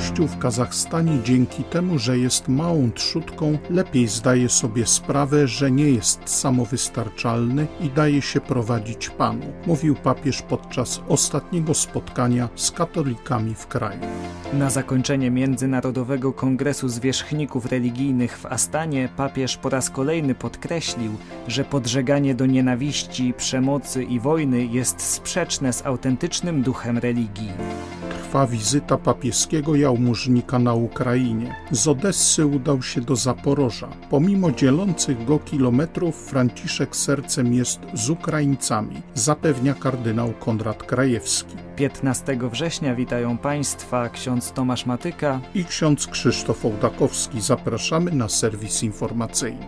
Kościół w Kazachstanie dzięki temu, że jest małą trzutką, lepiej zdaje sobie sprawę, że nie jest samowystarczalny i daje się prowadzić Panu, mówił papież podczas ostatniego spotkania z katolikami w kraju. Na zakończenie Międzynarodowego Kongresu Zwierzchników Religijnych w Astanie papież po raz kolejny podkreślił, że podżeganie do nienawiści, przemocy i wojny jest sprzeczne z autentycznym duchem religii. Trwa wizyta papieskiego jałmużnika na Ukrainie. Z Odessy udał się do Zaporoża. Pomimo dzielących go kilometrów, Franciszek sercem jest z Ukraińcami, zapewnia kardynał Konrad Krajewski. 15 września witają Państwa ksiądz Tomasz Matyka i ksiądz Krzysztof Ołdakowski. Zapraszamy na serwis informacyjny.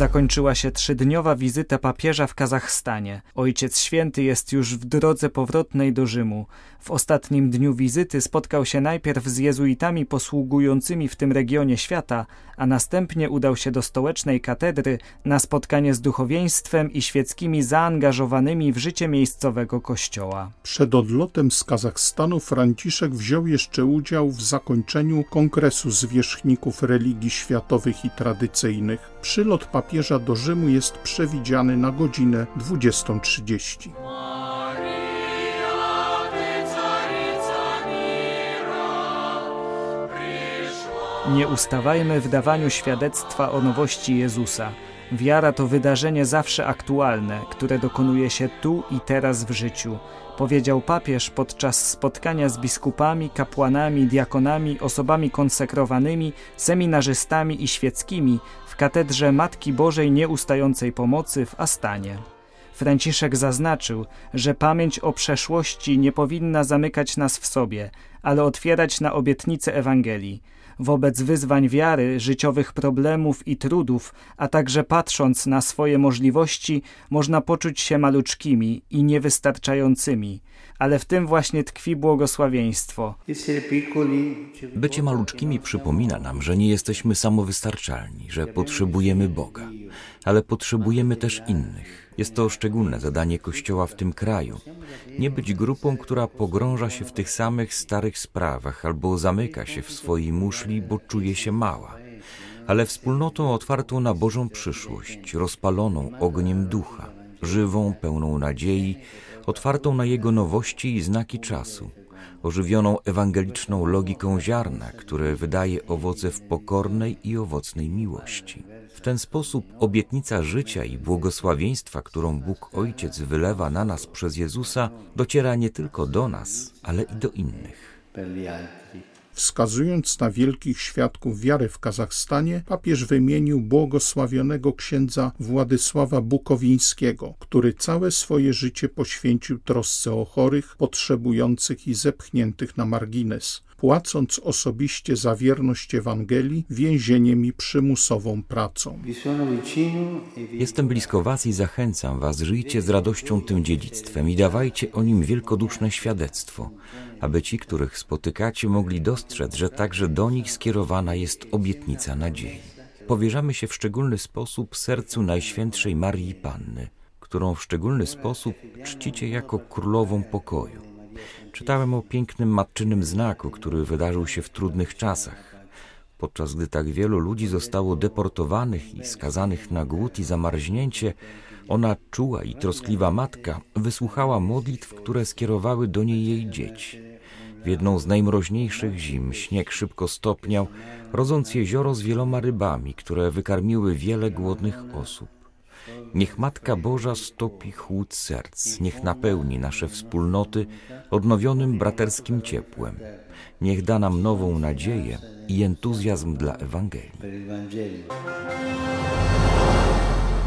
Zakończyła się trzydniowa wizyta papieża w Kazachstanie. Ojciec Święty jest już w drodze powrotnej do Rzymu. W ostatnim dniu wizyty spotkał się najpierw z jezuitami posługującymi w tym regionie świata, a następnie udał się do stołecznej katedry na spotkanie z duchowieństwem i świeckimi zaangażowanymi w życie miejscowego kościoła. Przed odlotem z Kazachstanu Franciszek wziął jeszcze udział w zakończeniu Kongresu Zwierzchników Religii Światowych i Tradycyjnych. Przylot papieża do Rzymu jest przewidziany na godzinę 20.30. Nie ustawajmy w dawaniu świadectwa o nowości Jezusa. Wiara to wydarzenie zawsze aktualne, które dokonuje się tu i teraz w życiu, powiedział papież podczas spotkania z biskupami, kapłanami, diakonami, osobami konsekrowanymi, seminarzystami i świeckimi w katedrze Matki Bożej Nieustającej Pomocy w Astanie. Franciszek zaznaczył, że pamięć o przeszłości nie powinna zamykać nas w sobie, ale otwierać na obietnice Ewangelii wobec wyzwań wiary, życiowych problemów i trudów, a także patrząc na swoje możliwości, można poczuć się maluczkimi i niewystarczającymi, ale w tym właśnie tkwi błogosławieństwo. Bycie maluczkimi przypomina nam, że nie jesteśmy samowystarczalni, że potrzebujemy Boga, ale potrzebujemy też innych. Jest to szczególne zadanie Kościoła w tym kraju. Nie być grupą, która pogrąża się w tych samych starych sprawach albo zamyka się w swojej muszli, bo czuje się mała, ale wspólnotą otwartą na Bożą przyszłość, rozpaloną ogniem ducha, żywą, pełną nadziei, otwartą na Jego nowości i znaki czasu, ożywioną ewangeliczną logiką ziarna, które wydaje owoce w pokornej i owocnej miłości. W ten sposób obietnica życia i błogosławieństwa, którą Bóg Ojciec wylewa na nas przez Jezusa, dociera nie tylko do nas, ale i do innych. Wskazując na wielkich świadków wiary w Kazachstanie, papież wymienił błogosławionego księdza Władysława Bukowińskiego, który całe swoje życie poświęcił trosce o chorych, potrzebujących i zepchniętych na margines płacąc osobiście za wierność Ewangelii więzieniem i przymusową pracą. Jestem blisko Was i zachęcam Was, żyjcie z radością tym dziedzictwem i dawajcie o nim wielkoduszne świadectwo, aby ci, których spotykacie, mogli dostrzec, że także do nich skierowana jest obietnica nadziei. Powierzamy się w szczególny sposób sercu Najświętszej Marii Panny, którą w szczególny sposób czcicie jako królową pokoju. Czytałem o pięknym matczynym znaku, który wydarzył się w trudnych czasach. Podczas gdy tak wielu ludzi zostało deportowanych i skazanych na głód i zamarznięcie, ona czuła i troskliwa matka wysłuchała modlitw, które skierowały do niej jej dzieci. W jedną z najmroźniejszych zim śnieg szybko stopniał, rodząc jezioro z wieloma rybami, które wykarmiły wiele głodnych osób. Niech Matka Boża stopi chłód serc, niech napełni nasze wspólnoty odnowionym braterskim ciepłem. Niech da nam nową nadzieję i entuzjazm dla Ewangelii.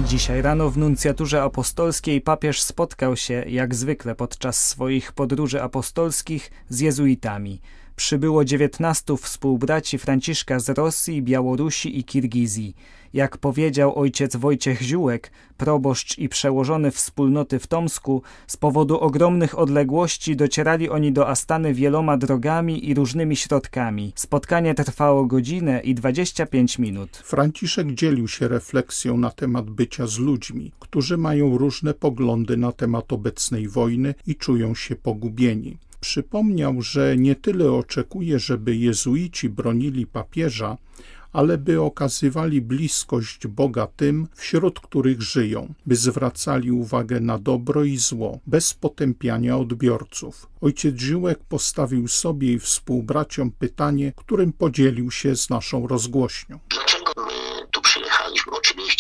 Dzisiaj rano w nuncjaturze apostolskiej papież spotkał się, jak zwykle podczas swoich podróży apostolskich, z jezuitami. Przybyło 19 współbraci Franciszka z Rosji, Białorusi i Kirgizji. Jak powiedział ojciec Wojciech Ziółek, proboszcz i przełożony wspólnoty w Tomsku, z powodu ogromnych odległości docierali oni do Astany wieloma drogami i różnymi środkami. Spotkanie trwało godzinę i 25 minut. Franciszek dzielił się refleksją na temat bycia z ludźmi, którzy mają różne poglądy na temat obecnej wojny i czują się pogubieni. Przypomniał, że nie tyle oczekuje, żeby jezuici bronili papieża, ale by okazywali bliskość Boga tym, wśród których żyją, by zwracali uwagę na dobro i zło, bez potępiania odbiorców. Ojciec Ziółek postawił sobie i współbraciom pytanie, którym podzielił się z naszą rozgłośnią. Dlaczego my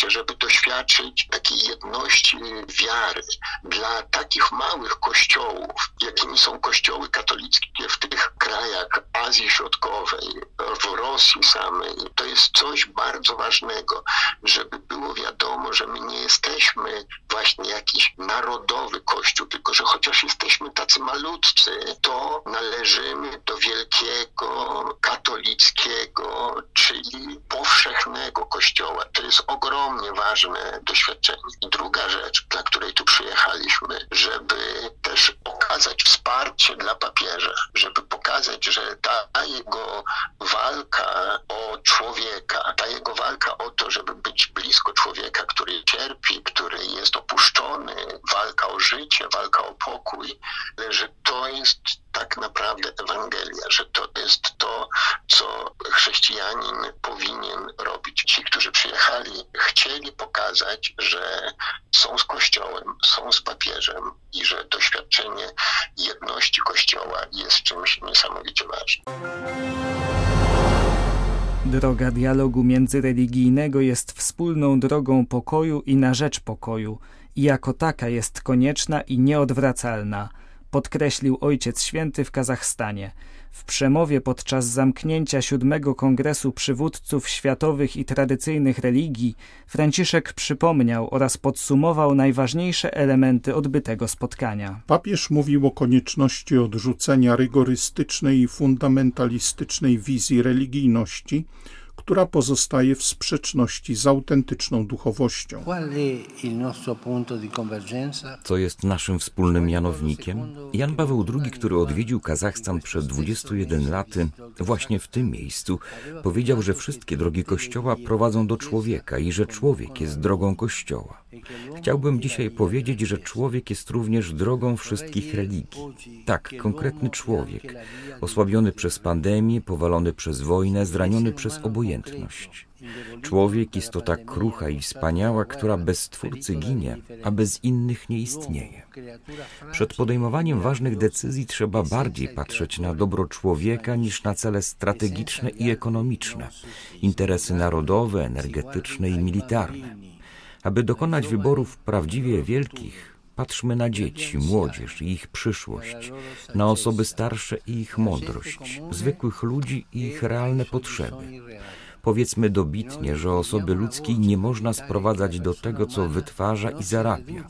żeby doświadczyć takiej jedności wiary dla takich małych kościołów, jakimi są kościoły katolickie w tych Azji Środkowej, w Rosji samej. To jest coś bardzo ważnego, żeby było wiadomo, że my nie jesteśmy właśnie jakiś narodowy kościół, tylko że chociaż jesteśmy tacy malutcy, to należymy do wielkiego katolickiego, czyli powszechnego kościoła. To jest ogromnie ważne doświadczenie. I druga rzecz, dla której tu przyjechaliśmy, żeby pokazać, że są z Kościołem, są z papieżem i że doświadczenie jedności Kościoła jest czymś niesamowicie ważnym. Droga dialogu międzyreligijnego jest wspólną drogą pokoju i na rzecz pokoju i jako taka jest konieczna i nieodwracalna – podkreślił Ojciec Święty w Kazachstanie. W przemowie podczas zamknięcia siódmego Kongresu Przywódców Światowych i Tradycyjnych Religii Franciszek przypomniał oraz podsumował najważniejsze elementy odbytego spotkania. Papież mówił o konieczności odrzucenia rygorystycznej i fundamentalistycznej wizji religijności, która pozostaje w sprzeczności z autentyczną duchowością. Co jest naszym wspólnym mianownikiem? Jan Paweł II, który odwiedził Kazachstan przed 21 laty, właśnie w tym miejscu, powiedział, że wszystkie drogi Kościoła prowadzą do człowieka i że człowiek jest drogą Kościoła. Chciałbym dzisiaj powiedzieć, że człowiek jest również drogą wszystkich religii. Tak, konkretny człowiek, osłabiony przez pandemię, powalony przez wojnę, zraniony przez obojętność. Człowiek jest to ta krucha i wspaniała, która bez Stwórcy ginie, a bez innych nie istnieje. Przed podejmowaniem ważnych decyzji trzeba bardziej patrzeć na dobro człowieka niż na cele strategiczne i ekonomiczne, interesy narodowe, energetyczne i militarne. Aby dokonać wyborów prawdziwie wielkich, patrzmy na dzieci, młodzież i ich przyszłość, na osoby starsze i ich mądrość, zwykłych ludzi i ich realne potrzeby. Powiedzmy dobitnie, że osoby ludzkiej nie można sprowadzać do tego, co wytwarza i zarabia,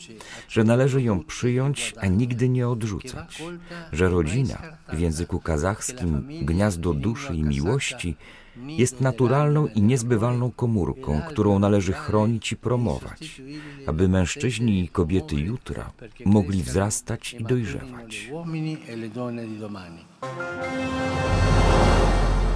że należy ją przyjąć, a nigdy nie odrzucać, że rodzina, w języku kazachskim gniazdo duszy i miłości, jest naturalną i niezbywalną komórką, którą należy chronić i promować, aby mężczyźni i kobiety jutra mogli wzrastać i dojrzewać.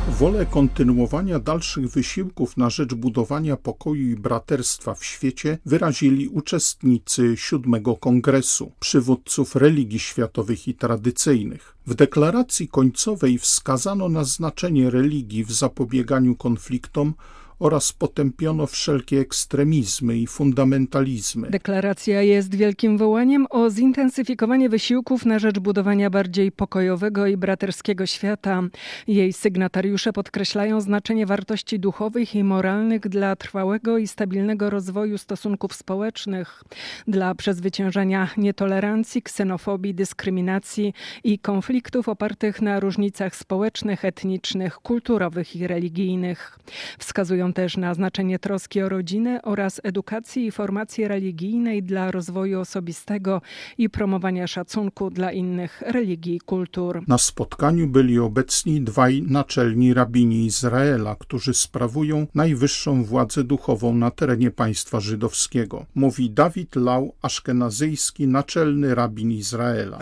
Wolę kontynuowania dalszych wysiłków na rzecz budowania pokoju i braterstwa w świecie wyrazili uczestnicy siódmego kongresu przywódców religii światowych i tradycyjnych. W deklaracji końcowej wskazano na znaczenie religii w zapobieganiu konfliktom oraz potępiono wszelkie ekstremizmy i fundamentalizmy. Deklaracja jest wielkim wołaniem o zintensyfikowanie wysiłków na rzecz budowania bardziej pokojowego i braterskiego świata. Jej sygnatariusze podkreślają znaczenie wartości duchowych i moralnych dla trwałego i stabilnego rozwoju stosunków społecznych, dla przezwyciężania nietolerancji, ksenofobii, dyskryminacji i konfliktów opartych na różnicach społecznych, etnicznych, kulturowych i religijnych. Wskazują wskazują też na znaczenie troski o rodzinę oraz edukacji i formacji religijnej dla rozwoju osobistego i promowania szacunku dla innych religii i kultur. Na spotkaniu byli obecni dwaj naczelni rabini Izraela, którzy sprawują najwyższą władzę duchową na terenie państwa żydowskiego. Mówi Dawid Lau, aszkenazyjski naczelny rabin Izraela.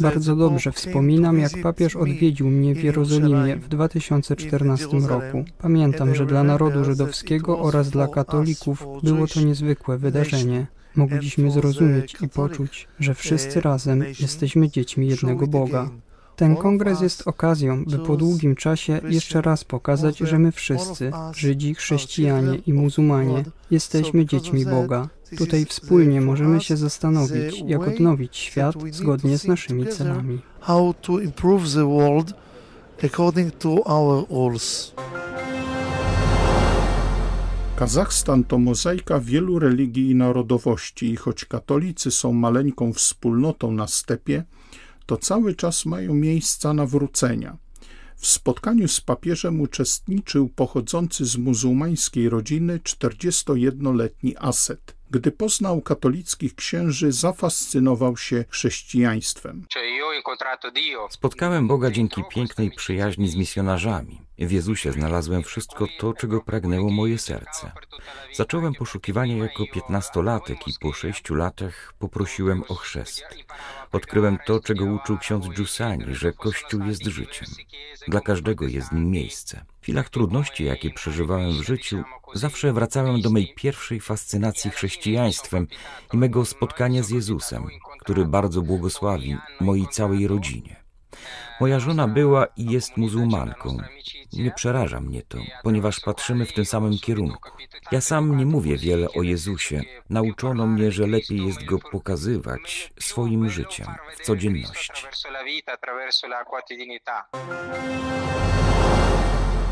Bardzo dobrze wspominam, jak papież odwiedził mnie w Jerozolimie w 2014 roku. Pamiętam, że dla narodu żydowskiego oraz dla katolików było to niezwykłe wydarzenie. Mogliśmy zrozumieć i poczuć, że wszyscy razem jesteśmy dziećmi jednego Boga. Ten kongres jest okazją, by po długim czasie jeszcze raz pokazać, że my wszyscy, Żydzi, chrześcijanie i muzułmanie, jesteśmy dziećmi Boga. Tutaj wspólnie możemy się zastanowić, jak odnowić świat zgodnie z naszymi celami. How to improve the world according to our goals. Kazachstan to mozaika wielu religii i narodowości i choć katolicy są maleńką wspólnotą na stepie, to cały czas mają miejsca nawrócenia. W spotkaniu z papieżem uczestniczył pochodzący z muzułmańskiej rodziny 41-letni Aset. Gdy poznał katolickich księży, zafascynował się chrześcijaństwem. Spotkałem Boga dzięki pięknej przyjaźni z misjonarzami. W Jezusie znalazłem wszystko to, czego pragnęło moje serce. Zacząłem poszukiwanie jako piętnastolatek i po sześciu latach poprosiłem o chrzest. Odkryłem to, czego uczył ksiądz Giussani, że Kościół jest życiem. Dla każdego jest nim miejsce. W chwilach trudności, jakie przeżywałem w życiu, zawsze wracałem do mej pierwszej fascynacji chrześcijaństwem i mego spotkania z Jezusem, który bardzo błogosławi mojej całej rodzinie. Moja żona była i jest muzułmanką. Nie przeraża mnie to, ponieważ patrzymy w tym samym kierunku. Ja sam nie mówię wiele o Jezusie. Nauczono mnie, że lepiej jest go pokazywać swoim życiem w codzienności.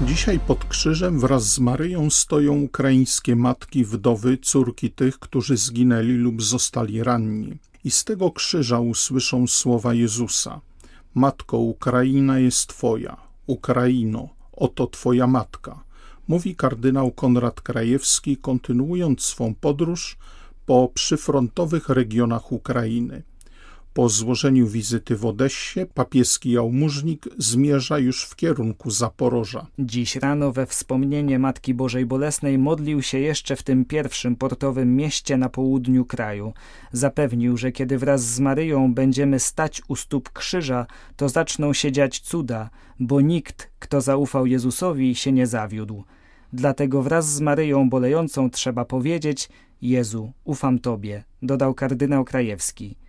Dzisiaj pod krzyżem wraz z Maryją stoją ukraińskie matki, wdowy, córki tych, którzy zginęli lub zostali ranni. I z tego krzyża usłyszą słowa Jezusa. Matko, Ukraina jest Twoja. Ukraino, oto Twoja matka. Mówi kardynał Konrad Krajewski, kontynuując swą podróż po przyfrontowych regionach Ukrainy. Po złożeniu wizyty w Odessie papieski jałmużnik zmierza już w kierunku Zaporoża. Dziś rano we wspomnienie Matki Bożej Bolesnej modlił się jeszcze w tym pierwszym portowym mieście na południu kraju. Zapewnił, że kiedy wraz z Maryją będziemy stać u stóp krzyża, to zaczną się dziać cuda, bo nikt, kto zaufał Jezusowi, się nie zawiódł. Dlatego wraz z Maryją bolejącą trzeba powiedzieć Jezu, ufam Tobie, dodał kardynał Krajewski.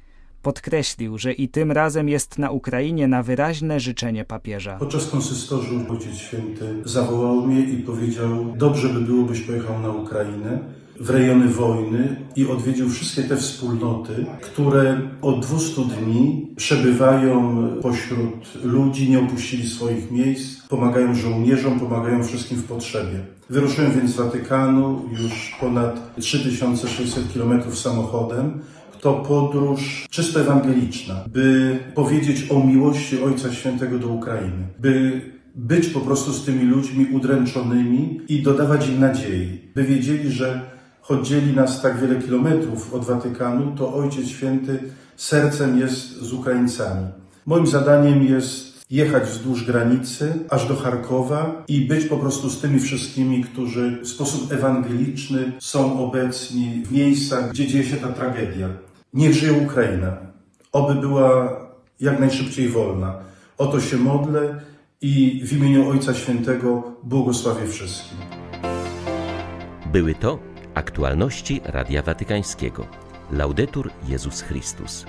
Podkreślił, że i tym razem jest na Ukrainie na wyraźne życzenie papieża. Podczas konsystorzu Ojciec Święty zawołał mnie i powiedział: Dobrze by było, byś pojechał na Ukrainę w rejony wojny i odwiedził wszystkie te wspólnoty, które od 200 dni przebywają pośród ludzi, nie opuścili swoich miejsc, pomagają żołnierzom, pomagają wszystkim w potrzebie. Wyruszyłem więc z Watykanu już ponad 3600 km samochodem to podróż czysto ewangeliczna, by powiedzieć o miłości Ojca Świętego do Ukrainy, by być po prostu z tymi ludźmi udręczonymi i dodawać im nadziei, by wiedzieli, że choć dzieli nas tak wiele kilometrów od Watykanu, to Ojciec Święty sercem jest z Ukraińcami. Moim zadaniem jest jechać wzdłuż granicy aż do Charkowa i być po prostu z tymi wszystkimi, którzy w sposób ewangeliczny są obecni w miejscach, gdzie dzieje się ta tragedia. Niech żyje Ukraina. Oby była jak najszybciej wolna. O to się modlę i w imieniu Ojca Świętego błogosławię wszystkim. Były to aktualności Radia Watykańskiego. Laudetur Jezus Chrystus.